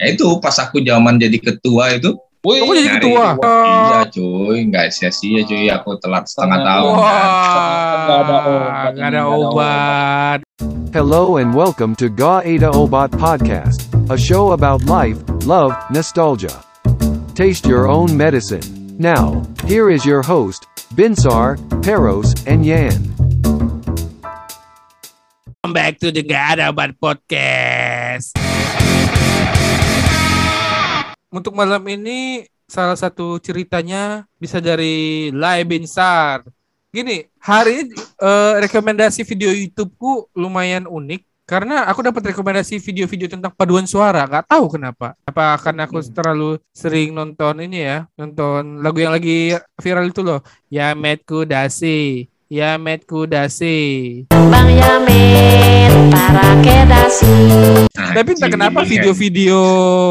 Ya itu pas aku zaman jadi ketua itu Wih, Aku jadi ketua. Iya cuy, nggak sia-sia cuy. Aku telat setengah Wah. tahun. Wah. Nggak ada obat, nggak ada obat. Hello and welcome to Ga Ada Obat Podcast, a show about life, love, nostalgia. Taste your own medicine. Now, here is your host, Binsar, Peros, and Yan. Welcome back to the Gak Ada Obat Podcast. Untuk malam ini salah satu ceritanya bisa dari Lai Binsar. Gini, hari ini eh, rekomendasi video YouTubeku lumayan unik karena aku dapat rekomendasi video-video tentang paduan suara. Gak tahu kenapa. Apa karena aku terlalu sering nonton ini ya, nonton lagu yang lagi viral itu loh. Ya Metku Dasi, Ya Metku Dasi. Bang Yamin para kedasi Nah, Tapi entah kenapa kan. video-video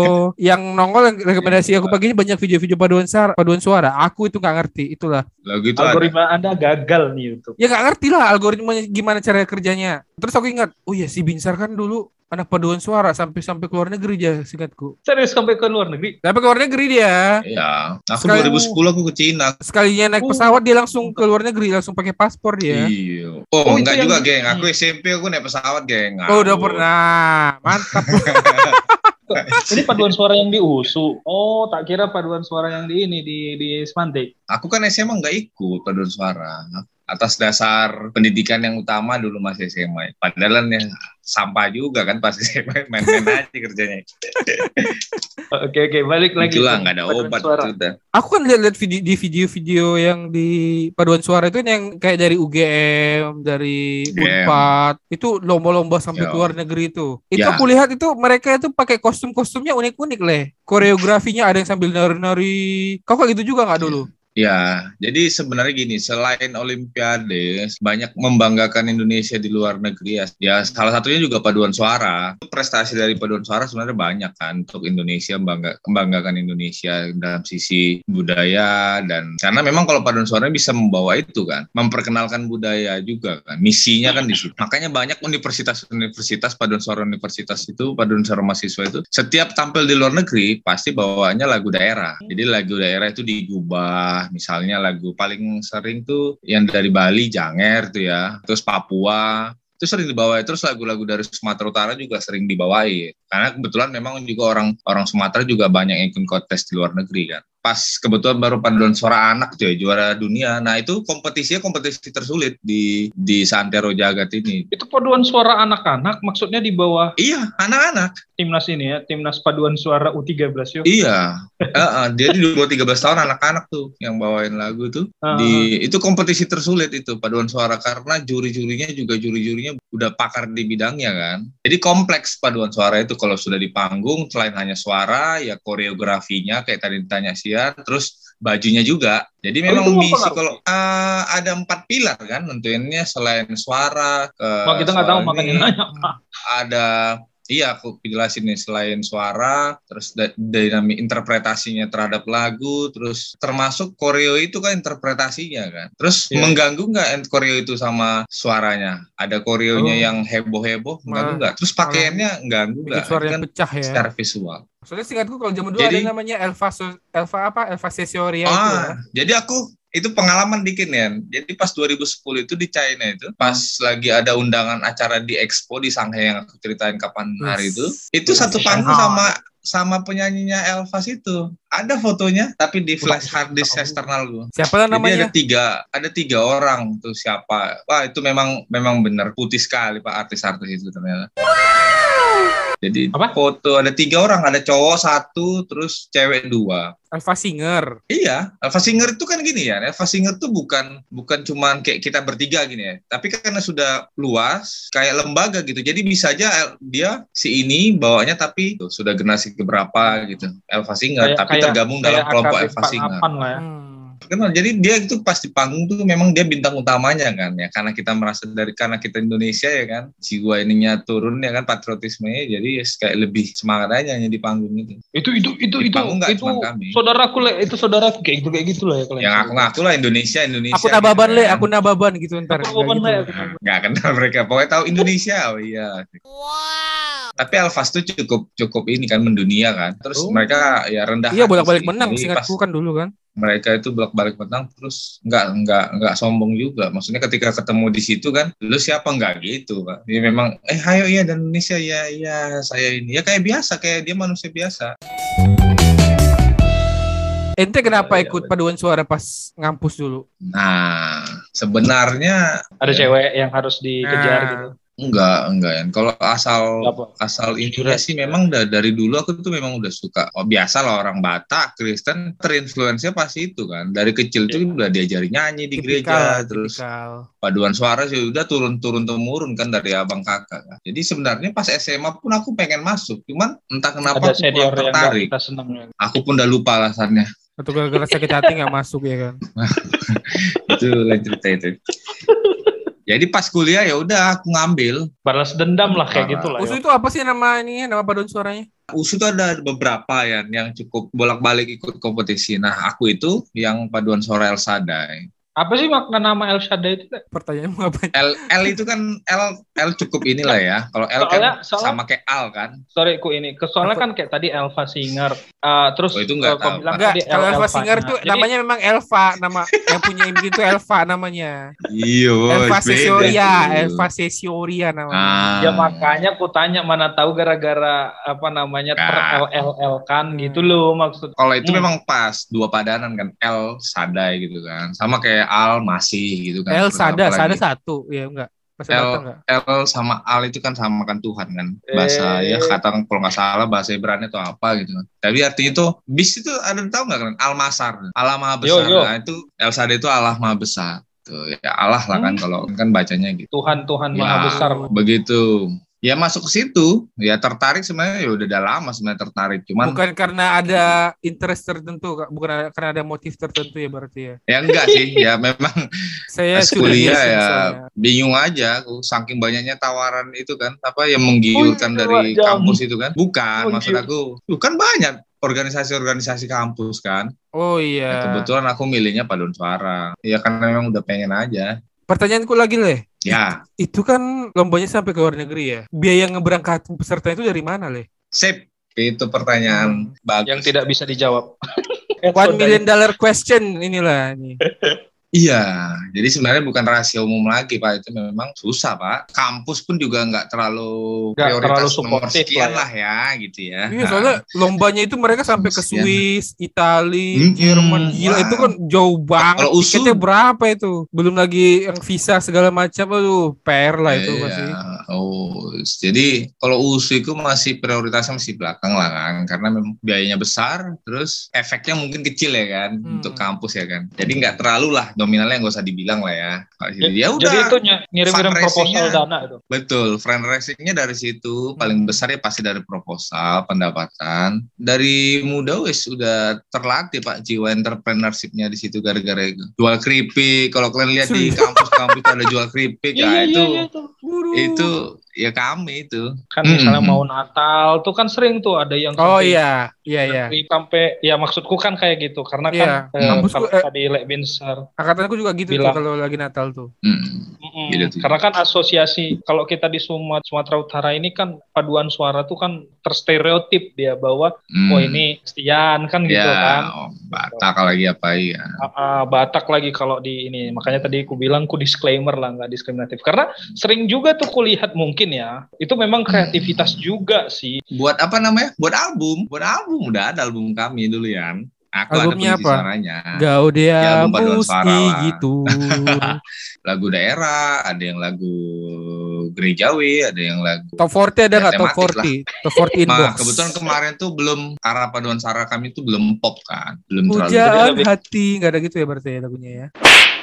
yang nongol yang rekomendasi aku pagi ini banyak video-video paduan suara, paduan suara. Aku itu nggak ngerti, itulah. lagu itu ada. algoritma Anda gagal nih YouTube. Ya nggak ngerti lah algoritmanya gimana cara kerjanya. Terus aku ingat, oh ya si Binsar kan dulu anak paduan suara sampai sampai keluar negeri aja singkatku. Serius sampai ke luar negeri? Sampai keluar negeri dia. Iya, aku Sekali- 2010 aku ke Cina. Sekalinya naik Oh. pesawat dia langsung ke luar negeri, langsung pakai paspor dia. Iya. Oh, Oh, enggak yang- juga, geng. Aku SMP aku naik pesawat, geng. Oh udah pernah, mantap. Ini paduan suara yang di USU. Oh, tak kira paduan suara yang di ini di di Semantik. Aku kan SMA nggak ikut paduan suara. Atas dasar pendidikan yang utama dulu masih SMA. Padahal kan ya sampah juga kan pas SMA main-main aja kerjanya. Oke oke, balik lagi. Itulah nggak ada obat suara. itu udah. Aku kan lihat-lihat video di video-video yang di paduan suara itu yang kayak dari UGM, dari UGM. Unpad, itu lomba-lomba sampai Ya. ke luar negeri itu. Itu Ya. aku lihat itu mereka itu pakai kostum-kostumnya unik-unik leh. Koreografinya ada yang sambil nari-nari. Kau kayak gitu juga nggak dulu? Ya, jadi sebenarnya gini, selain Olimpiade, banyak membanggakan Indonesia di luar negeri ya. Ya, salah satunya juga paduan suara. Prestasi dari paduan suara sebenarnya banyak kan untuk Indonesia membangga, membanggakan Indonesia dalam sisi budaya dan karena memang kalau paduan suara bisa membawa itu kan, memperkenalkan budaya juga kan. Misinya kan di situ. Makanya banyak universitas-universitas paduan suara universitas itu, paduan suara mahasiswa itu setiap tampil di luar negeri pasti bawaannya lagu daerah. Jadi lagu daerah itu digubah misalnya lagu paling sering tuh yang dari Bali Janger tuh ya. Terus Papua itu sering dibawain. Terus lagu-lagu dari Sumatera Utara juga sering dibawain karena kebetulan memang juga orang orang Sumatera juga banyak yang ikut kontes di luar negeri kan. Pas kebetulan baru paduan suara anak cuy juara dunia. Nah itu kompetisinya kompetisi tersulit di di Santero Jagat ini. Itu paduan suara anak-anak, maksudnya di bawah iya anak-anak. timnas ini ya, timnas paduan suara U13 yuk. iya. Heeh, dia di bawah 13 tahun anak-anak tuh yang bawain lagu tuh. Ah, di itu kompetisi tersulit itu paduan suara karena juri-jurinya juga juri-jurinya udah pakar di bidangnya kan. Jadi kompleks paduan suara itu kalau sudah di panggung selain hanya suara ya koreografinya kayak tadi ditanya Sian terus bajunya juga jadi memang apa misi nggak? kalau eh, ada empat pilar kan nentuinnya selain suara ke Oh, kita nggak tahu makanya ini, nanya. ada Iya, aku jelasin nih selain suara, terus dinamik interpretasinya terhadap lagu, terus termasuk koreo itu kan interpretasinya kan. Terus Iya. mengganggu nggak ent- koreo itu sama suaranya? Ada koreonya Oh. yang heboh-heboh, mengganggu Malah- nggak? Terus pakaiannya ngganggu Bikin nggak? suara yang kan pecah ya. secara visual. Soalnya singkatku kalau zaman dulu Jadi- ada namanya Elva So- Elva apa? Elva Sesioria itu ya. Ah, jadi aku itu pengalaman dikit ya. Jadi pas 2010 itu di China itu, pas lagi ada undangan acara di Expo di Shanghai yang aku ceritain kapan hari itu, itu Yes. satu panggung sama sama penyanyinya Elvas itu. Ada fotonya, tapi di flash hard disk eksternal gua. Siapa lah Jadi namanya? ada tiga, ada tiga orang tuh siapa? Wah itu memang memang benar putih sekali pak artis-artis itu ternyata. Jadi Apa? foto ada tiga orang, ada cowok satu, terus cewek dua. Elva Singer. Iya, Alpha Singer itu kan gini ya. Alpha Singer itu bukan bukan cuman kayak kita bertiga gini ya. Tapi karena sudah luas, kayak lembaga gitu. Jadi bisa aja dia si ini bawanya tapi tuh, sudah generasi keberapa gitu. Alpha Singer, Kayak- tapi kayak- tergabung dalam kayak kelompok AKB Alpha Singer. 48 lah ya. Hmm. Kenal. Jadi dia itu pas di panggung tuh memang dia bintang utamanya kan ya. Karena kita merasa dari karena kita Indonesia ya kan, jiwa ininya turun ya kan patriotismenya. Jadi ya kayak lebih semangat aja hanya di panggung itu. Itu itu itu Di itu itu cuma kami. saudaraku le, itu saudaraku kayak gitu kayak gitu lah ya kalian. Yang aku ngaku lah Indonesia Indonesia. Aku nababan gitu le, kan. aku nababan gitu ntar. Aku nababan, gitu. Le, aku nggak kenal mereka. Pokoknya tahu Indonesia. Oh iya. Tapi Alfas tuh cukup cukup ini kan mendunia kan. Terus Oh. mereka ya rendah. Iya bolak-balik menang singkatku kan dulu kan. Mereka itu bolak-balik menang terus nggak nggak nggak sombong juga. Maksudnya ketika ketemu di situ kan, lu siapa nggak gitu pak. Dia memang eh ayo iya dan Indonesia ya iya saya ini ya kayak biasa kayak dia manusia biasa. Ente kenapa iya, ikut paduan suara pas ngampus dulu? Nah sebenarnya Ada cewek yang harus dikejar Nah. gitu. Enggak enggak ya. Kalau asal Apa? asal sih memang da- dari dulu aku tuh memang udah suka oh biasa lah orang Batak Kristen terinfluensnya pasti itu kan dari kecil tuh udah diajari nyanyi di gereja terus tipikal. paduan suara sih udah turun-turun temurun kan dari abang kakak kan. jadi sebenarnya pas SMA pun aku pengen masuk cuman entah kenapa Ada aku kurang tertarik kita seneng ya. aku pun udah lupa alasannya Atau gara-gara sakit hati nggak masuk ya kan? itu lain cerita itu jadi pas kuliah ya udah aku ngambil Balas dendam lah kayak Parah. gitu lah. Usu ya. itu apa sih nama ini nama paduan suaranya? USU tuh ada beberapa ya yang cukup bolak-balik ikut kompetisi. Nah, aku itu yang paduan suara El Sadai. Apa sih makna nama El Shaddai itu? Le? Pertanyaanmu apa? L, L itu kan L L cukup inilah ya. Kalau L kan Soalnya- soalnya- sama kayak Al kan. Sorry ku ini. Soalnya Apa? kan kayak tadi Elva Singer. Ah, terus Oh, itu nggak kau tahu, bilang Enggak, tadi kalau El- Elva. Singer Jadi, namanya memang Elva, nama yang punya ini itu Elva namanya. Iya, Elva Sesioria. Elva Sesioria namanya. Ah. Ya makanya ku tanya mana tahu gara-gara apa namanya ter Nah. LLL kan gitu loh maksud. Kalau itu Hmm. memang pas dua padanan kan L Sadai gitu kan. Sama kayak Al masih gitu kan. El Sada, apalagi Sada satu, ya enggak? Bahasa El- Batak enggak? L sama Al itu kan sama kan Tuhan kan bahasa Eh. ya kata kalau nggak salah bahasa Ibrani atau apa gitu kan tapi artinya itu bis itu ada tahu nggak kan Al Masar Allah maha Yo, besar yo. Nah, itu El Sada itu Allah maha besar tuh ya Allah lah kan Hmm. kalau kan bacanya gitu Tuhan Tuhan Ya. maha besar. begitu ya masuk ke situ ya tertarik sebenarnya ya udah udah lama sebenarnya tertarik cuman Bukan karena ada interest tertentu, Kak. bukan ada- karena ada motif tertentu ya berarti ya. ya enggak sih ya memang Saya kuliah ya soalnya. bingung aja aku saking banyaknya tawaran itu kan apa yang menggiurkan Oh, iya, dari jam. kampus itu kan bukan Oh, maksud iya. aku bukan banyak organisasi-organisasi kampus kan Oh Nah, iya. kebetulan aku milihnya paduan suara ya karena memang udah pengen aja Pertanyaanku lagi leh, ya itu kan lombanya sampai ke luar negeri ya. Biaya ngeberangkatin peserta itu dari mana leh? sip itu pertanyaan bagus Yang tidak bisa dijawab. One million dollar question inilah ini. Iya, jadi sebenarnya bukan rahasia umum lagi Pak, itu memang susah Pak. Kampus pun juga nggak terlalu Nggak prioritas terlalu nomor sekian lah lah ya, gitu ya. Iya soalnya lombanya itu mereka sampai ke. Swiss, Itali, Hmm, Jerman. Gila wah. itu kan jauh banget. Kalau usul- Tiketnya berapa itu? Belum lagi yang visa segala macam. Aduh, PR lah itu Iya. masih. Oh, jadi kalau USU itu masih prioritasnya masih belakang lah kan, karena memang biayanya besar, terus efeknya mungkin kecil ya kan Hmm. untuk kampus ya kan. Jadi nggak terlalu lah nominalnya nggak usah dibilang lah ya. Kalau Ya, Ya udah. Jadi itu ngirim-ngirim proposal dana itu. Betul, fundraising-nya dari situ paling besar ya pasti dari proposal, pendapatan. Dari muda wis udah terlatih Pak jiwa entrepreneurship-nya di situ gara-gara. Jual keripik, kalau kalian lihat di kampus-kampus ada jual keripik, ya iya, itu iya, Waduh. itu ya kami itu. Kan Hmm, misalnya mau Natal tuh kan sering tuh ada yang Oh sampai- iya, iya iya. sampai ya maksudku kan kayak gitu karena Iya. kan eh, kalau eh, tadi Lek Binsar Angkatanku juga gitu tuh Bilang. kalau lagi Natal tuh. Hmm. Mm-mm. Gitu tuh. Karena kan asosiasi kalau kita di Sumat- Sumatera Utara ini kan paduan suara tuh kan terstereotip dia bahwa Hmm. oh ini Stian kan gitu ya, kan. oh, Batak lagi apa ya. Ah, Batak lagi kalau di ini makanya tadi aku bilang ku disclaimer lah nggak diskriminatif karena sering juga tuh kulihat mungkin ya itu memang kreativitas juga sih Buat apa namanya? Buat album. Buat album udah ada album kami dulu ya. Aku Albumnya ada apa? suaranya. Gaudea Ya, album paduan suara Musti lah. gitu. lagu daerah, ada yang lagu gerejawi, ada yang lagu Top 40 ada Ya, nggak top tematik 40? Top 40 inbox. Nah, kebetulan kemarin tuh belum arah paduan suara kami tuh belum pop kan, belum terlalu Pujaan lebih- hati nggak ada gitu ya berarti ya lagunya ya.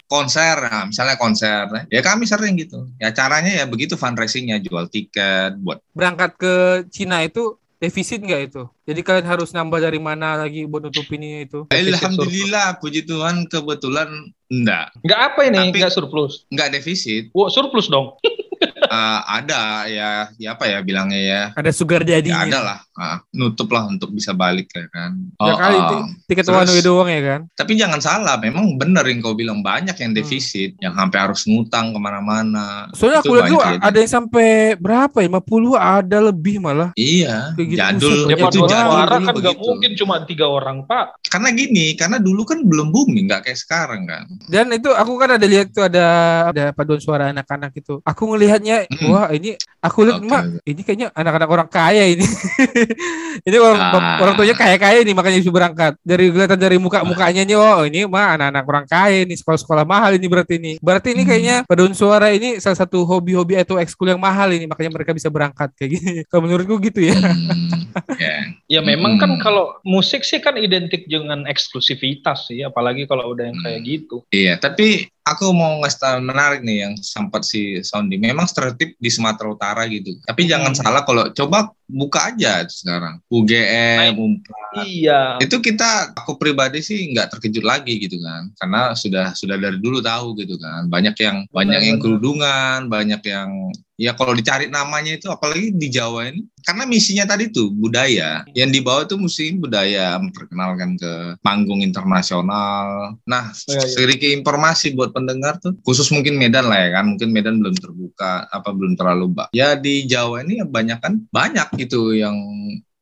Konser, nah, misalnya konser, ya kami sering gitu. Ya caranya ya begitu fundraisingnya, jual tiket, buat Berangkat ke Cina itu defisit nggak itu? Jadi kalian harus nambah dari mana lagi buat nutupinnya itu? Alhamdulillah, puji Tuhan kebetulan enggak. Nggak apa ini? Tapi- Nggak surplus. Enggak defisit. Wah, surplus dong. Eh, ada ya, ya apa ya bilangnya ya. Ada sugar Ya daddy-nya. ada lah, Ah, nutup lah untuk bisa balik ya kan. Ya Oh, kali oh. ti- tiket Terus- one way doang ya kan? Tapi jangan salah, memang benar yang kau bilang banyak yang Hmm. defisit, yang sampai harus ngutang ke mana-mana. Soalnya aku lihat kejadian. ada yang sampai berapa ya? 50 ada lebih malah. Iya, Kayak gitu, jadul Ya, itu jadul dulu kan nggak mungkin cuma tiga orang, Pak. Karena gini, karena dulu kan belum booming, nggak kayak sekarang kan. Dan itu aku kan ada lihat tuh ada ada paduan suara anak-anak itu. Aku ngelihatnya, Hmm. wah ini aku lihat Oke, mak ini kayaknya anak-anak orang kaya ini. ini orang Ah. orang tuanya kaya-kaya nih makanya bisa berangkat. Dari kelihatan dari muka-mukanya nih, oh ini mah anak-anak orang kaya ini sekolah-sekolah mahal ini berarti ini. Berarti ini Hmm. kayaknya paduan suara ini salah satu hobi-hobi atau ekskul yang mahal ini makanya mereka bisa berangkat kayak gini. Kalau menurutku gitu ya. Hmm, ya. Ya memang kan Hmm. kalau musik sih kan identik dengan eksklusivitas sih, apalagi kalau udah yang kayak Hmm. gitu. Iya, tapi aku mau ngasih tahu menarik nih yang sempat si Sondi. Memang stereotip di Sumatera Utara gitu. Tapi jangan Hmm. salah kalau coba buka aja sekarang. UGM. Iya. Itu kita aku pribadi sih nggak terkejut lagi gitu kan. Karena sudah sudah dari dulu tahu gitu kan. Banyak yang banyak yang kerudungan, banyak yang ya kalau dicari namanya itu apalagi di Jawa ini karena misinya tadi tuh budaya yang dibawa tuh mesti budaya memperkenalkan ke panggung internasional. Nah, Iya, iya. sedikit informasi buat pendengar tuh khusus mungkin Medan lah ya kan. Mungkin Medan belum terbuka apa belum terlalu bak. Ya di Jawa ini banyak kan banyak gitu yang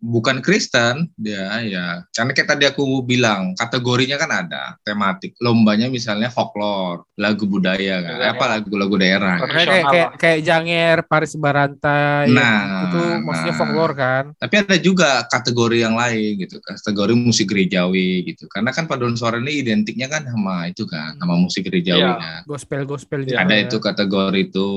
bukan Kristen dia ya karena kayak tadi aku bilang kategorinya kan ada tematik lombanya misalnya folklore lagu budaya kan Budaya. apa lagu-lagu daerah Oke. Kayak kayak kayak, Janger, Paris Barantai. Nah, itu maksudnya nah. folklore kan. tapi ada juga kategori yang lain gitu kategori musik gerejawi gitu karena kan paduan suara ini identiknya kan sama itu kan sama musik gerejawi Iya. kan Gospel-gospel Iya, juga ada ya. itu kategori itu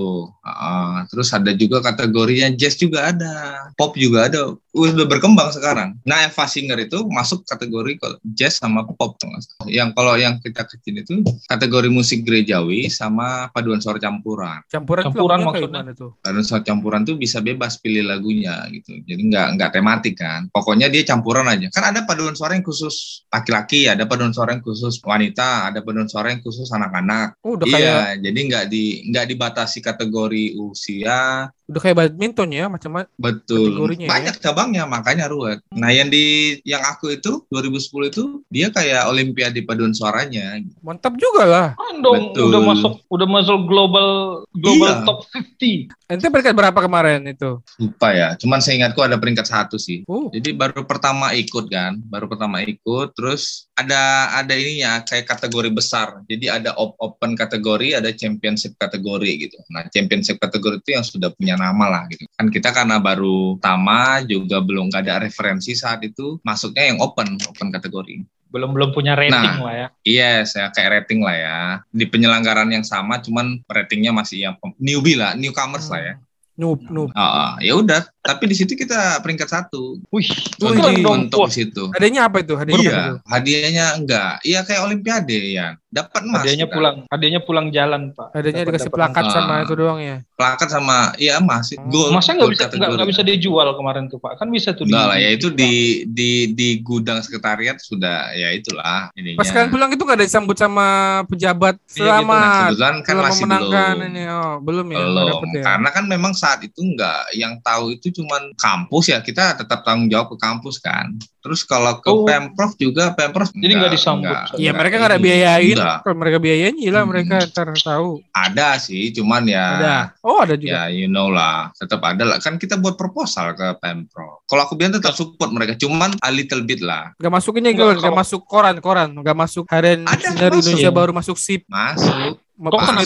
Ah, terus ada juga kategorinya jazz juga ada pop juga ada udah berkembang sekarang. Nah Eva Singer itu masuk kategori jazz sama pop yang kalau yang kita kecil itu kategori musik gerejawi sama paduan suara campuran. Campuran, Campuran maksudnya? tuh? paduan suara campuran tuh bisa bebas pilih lagunya gitu. Jadi nggak nggak tematik kan. Pokoknya dia campuran aja. Kan ada paduan suara yang khusus laki-laki ada paduan suara yang khusus wanita ada paduan suara yang khusus anak-anak. Oh, udah kayak Iya, jadi nggak di nggak dibatasi kategori usia, udah kayak badminton ya macam betul. Kategorinya ya? Banyak cabangnya, makanya ruwet. Nah, yang di yang aku itu 2010 itu dia kayak Olimpiade paduan suaranya. mantap juga lah. Kan dong Betul. udah masuk udah masuk global global Iya. top 50. Ente peringkat berapa kemarin itu? Lupa ya, cuman seingatku ada peringkat satu sih. Oh, Jadi baru pertama ikut kan, baru pertama ikut, terus ada ada ininya kayak kategori besar. Jadi ada op- open kategori, ada championship kategori gitu. Nah championship kategori itu yang sudah punya nama lah gitu. Kan kita karena baru pertama juga belum ada referensi saat itu, masuknya yang open, open kategori. Belum belum punya rating Nah. lah ya. Yes, ya kayak rating lah ya. Di penyelenggaraan yang sama, cuman ratingnya masih yang newbie lah, newcomers lah ya. noob, noob. Ah, ah, ya udah. Tapi di situ kita peringkat satu Wih, di- untuk di situ. Hadiahnya apa itu? Hadiahnya Iya, itu? hadiahnya enggak. Iya kayak olimpiade ya. Dapat emas. hadiahnya kita. pulang, hadiahnya pulang jalan, Pak. Hadiahnya Dapat- dikasih dapat plakat emas. sama itu doang ya. Plakat sama iya emas. Hmm. Gold. Masa nggak bisa nggak nggak bisa dijual kemarin tuh Pak? Kan bisa tuh. Enggak lah ya itu di di di gudang sekretariat sudah ya itulah ininya. Pas kalian pulang itu gak ada disambut sama pejabat Iya, gitu. Nah, kebetulan kan Telah masih belum. ini. Oh, belum ya? nggak Belum, dapet ya? karena kan memang saat itu enggak yang tahu itu cuman kampus ya kita tetap tanggung jawab ke kampus kan. Terus kalau ke Oh. pemprov juga pemprov Jadi nggak disambut. Iya mereka nggak ada biayain. Enggak. Kalau mereka biayain, gila Hmm. mereka ntar tahu. Ada sih, cuman ya Ada. Oh ada juga. Ya, you know lah, tetap ada lah. Kan kita buat proposal ke Pemprov. Kalau aku bilang tetap support mereka, cuman a little bit lah. Gak masuk ini Nggak, gue, gak kalau- masuk koran, koran, gak masuk harian sinar. Indonesia baru masuk sip, Masuk. Kok identikan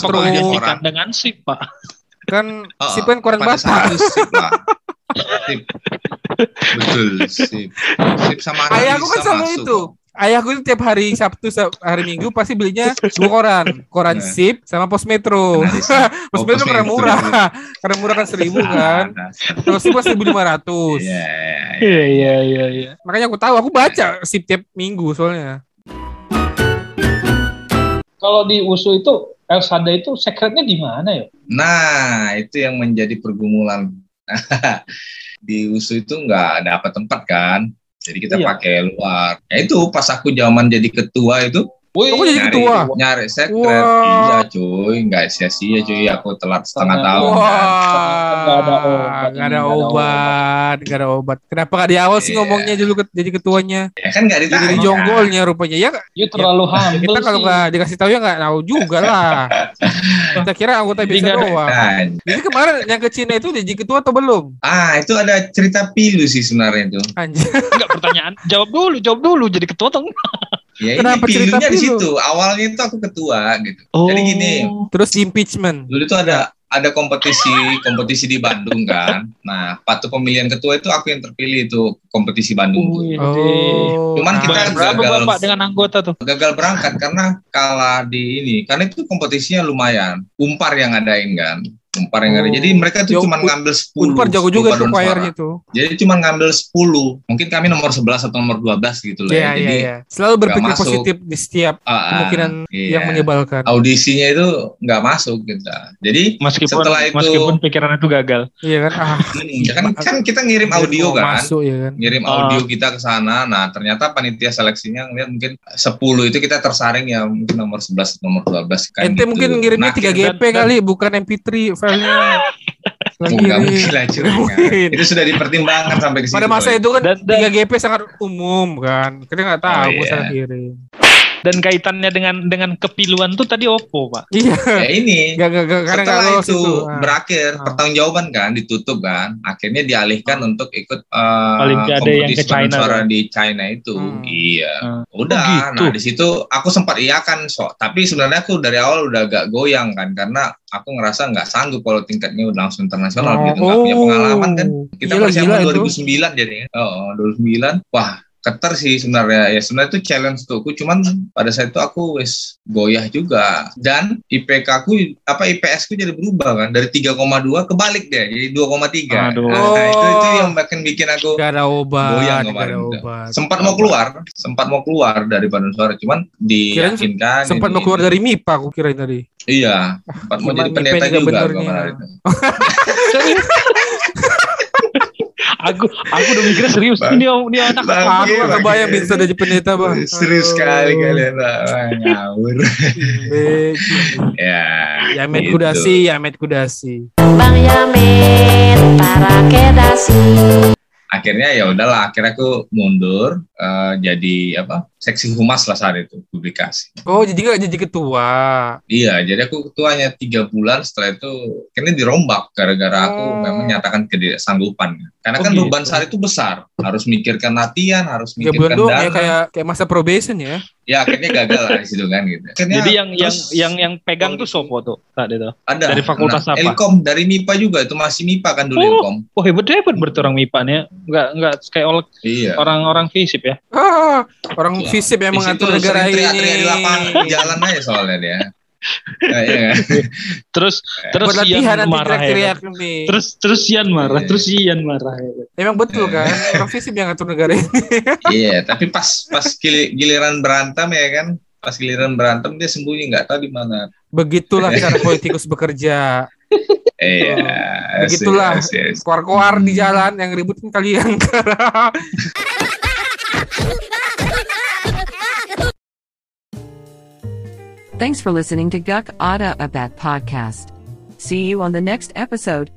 koran. dengan sip, Pak? kan Oh, sip kan koran Batak. itu sip lah. Sip. Betul, sip. Sip sama Ayahku kan analisa sama masuk itu. Ayahku itu tiap hari Sabtu, Sab- hari Minggu pasti belinya dua koran, koran Nah. sip sama pos metro. Analisa. pos Oh, metro karena murah, karena murah kan seribu kan. Ada. Kalau sip kan seribu lima ratus. Iya, iya, iya. Iya iya. Makanya aku tahu, aku baca sip tiap minggu soalnya. Kalau di USU itu Elsada itu secretnya di mana ya? Nah, itu yang menjadi pergumulan di USU itu nggak dapat tempat kan. Jadi kita Iya. pakai luar. Ya itu pas aku zaman jadi ketua itu Wih, Oh, jadi nyari, ketua? nyari sekret. Iya cuy, nggak sia-sia cuy. Aku telat setengah Wah. tahun kan. Wah, Nggak ada obat, nggak ada obat, nggak ada obat. Kenapa nggak di awal sih Iya. ngomongnya dulu ke- jadi ketuanya? Ya kan nggak Jadi ditanya. jonggolnya rupanya ya. you terlalu humble Kita kalau nggak dikasih tahu ya nggak tahu juga lah. Kita kira anggota Jadi biasa doang. Jadi kemarin yang ke Cina itu jadi ketua atau belum? Ah, itu ada cerita pilu sih sebenarnya itu. Anjir. Enggak pertanyaan. Jawab dulu, jawab dulu jadi ketua atau enggak? Ya Kenapa ini cerita pilunya di situ. Awalnya itu aku ketua gitu. Jadi gini, Terus di impeachment. dulu itu ada ada kompetisi kompetisi di Bandung kan. Nah, waktu pemilihan ketua itu aku yang terpilih itu kompetisi Bandung. tuh. Wih, Oh. Cuman nah. kita berapa gagal. Bapak dengan anggota tuh? Gagal berangkat karena kalah di ini. Karena itu kompetisinya lumayan. Umpar yang ngadain kan. Umpar yang ada. Oh. Jadi mereka tuh Ya, cuma ngambil 10. Unpar jago 10 juga suara. tuh. Jadi cuma ngambil 10. Mungkin kami nomor 11 atau nomor 12 gitu loh Iya, ya. iya, Jadi iya. Selalu berpikir masuk. positif di setiap ah, kemungkinan iya. yang menyebalkan. audisinya itu nggak masuk kita. Jadi Meskipun Setelah itu- meskipun pikiran itu gagal. Iya kan? Ah, ya kan, kan kita ngirim audio kan, Masuk ya kan. ngirim Ah. audio kita ke sana. Nah ternyata panitia seleksinya ngeliat mungkin 10 itu kita tersaring ya mungkin nomor 11 nomor 12 kan Ente gitu. mungkin ngirimnya Nah, 3 dan- GP kali, bukan MP3 filenya. Setelah nggak kirim. mungkin lah cuy. Itu sudah dipertimbangkan sampai ke situ. Pada masa itu kan Dan- dan- 3 GP sangat umum kan. Kita nggak tahu Oh, iya. kirim. Dan kaitannya dengan dengan kepiluan tuh tadi opo, Pak? Iya. ya ini Gak, gak, gak, karena setelah itu itu. Ah. berakhir Ah. pertanggungjawaban kan ditutup kan akhirnya dialihkan untuk ikut eh, Olimpiade yang ke China, suara kan? di China itu Hmm. iya Hmm. udah Oh, gitu. nah di situ aku sempat iya kan so tapi sebenarnya aku dari awal udah agak goyang kan karena aku ngerasa nggak sanggup kalau tingkatnya udah langsung internasional gitu nggak punya pengalaman kan kita Oh, Gila, persiapan gila itu. 2009 jadi oh 2009 wah keter sih sebenarnya ya sebenarnya itu challenge tuh aku cuman pada saat itu aku wis goyah juga dan IPK aku apa IPS ku jadi berubah kan dari 3,2 kebalik deh jadi 2,3 Aduh. nah, itu itu yang makin bikin aku Gak ada obat. Goyang Gak kemarin obat. sempat mau keluar sempat mau keluar dari paduan suara cuman diyakinkan Sempat ini- mau keluar dari MIPA aku kirain tadi. iya sempat mau jadi pendeta juga juga kemarin itu. Aku aku udah mikirnya serius. Bang. Ini ini anak Bang. Aku Iya, nggak kebayang bisa jadi pendeta bang. serius sekali kalian ngawur Be- ya Yamet gitu. Kudasi, Yamet Kudasi. Bang Yamin para kedasi akhirnya ya udahlah akhirnya aku mundur eh, jadi apa seksi humas lah saat itu publikasi Oh jadi gak jadi ketua. iya jadi aku ketuanya tiga bulan setelah itu kini dirombak gara-gara aku Oh. memang menyatakan ketidaksanggupan karena Oh, kan gitu. beban saat itu besar harus mikirkan latihan harus Tiga bulan mikirkan doang dana ya kayak kayak masa probation ya. ya akhirnya gagal lah di situ kan gitu akhirnya Jadi yang yang terus yang yang pegang tuh sopo tuh tadi tuh. ada dari fakultas anak apa? Ilkom dari MIPA juga itu masih MIPA kan dulu Oh. Ilkom Oh hebat hebat berarti orang MIPA nih. Enggak enggak kayak ol- iya orang-orang fisip ya. Ah, orang fisip yang mengatur negara ini. teriak-teriak di lapangan di jalan aja soalnya dia Nah, iya kan? Terus terus Buat latihan Ian marah ya. kan? nih. Terus terus Ian marah, Iya. terus Ian marah ya. kan? Emang betul kan orang fisip yang ngatur negara ini. Iya, tapi pas pas gili- giliran berantem ya kan, pas giliran berantem dia sembunyi nggak tahu di mana. Begitulah cara politikus bekerja. Iya, Begitulah. yes, yes. Koar-koar di jalan yang ributin kalian. Thanks for listening to Guk Ada Abat podcast. See you on the next episode.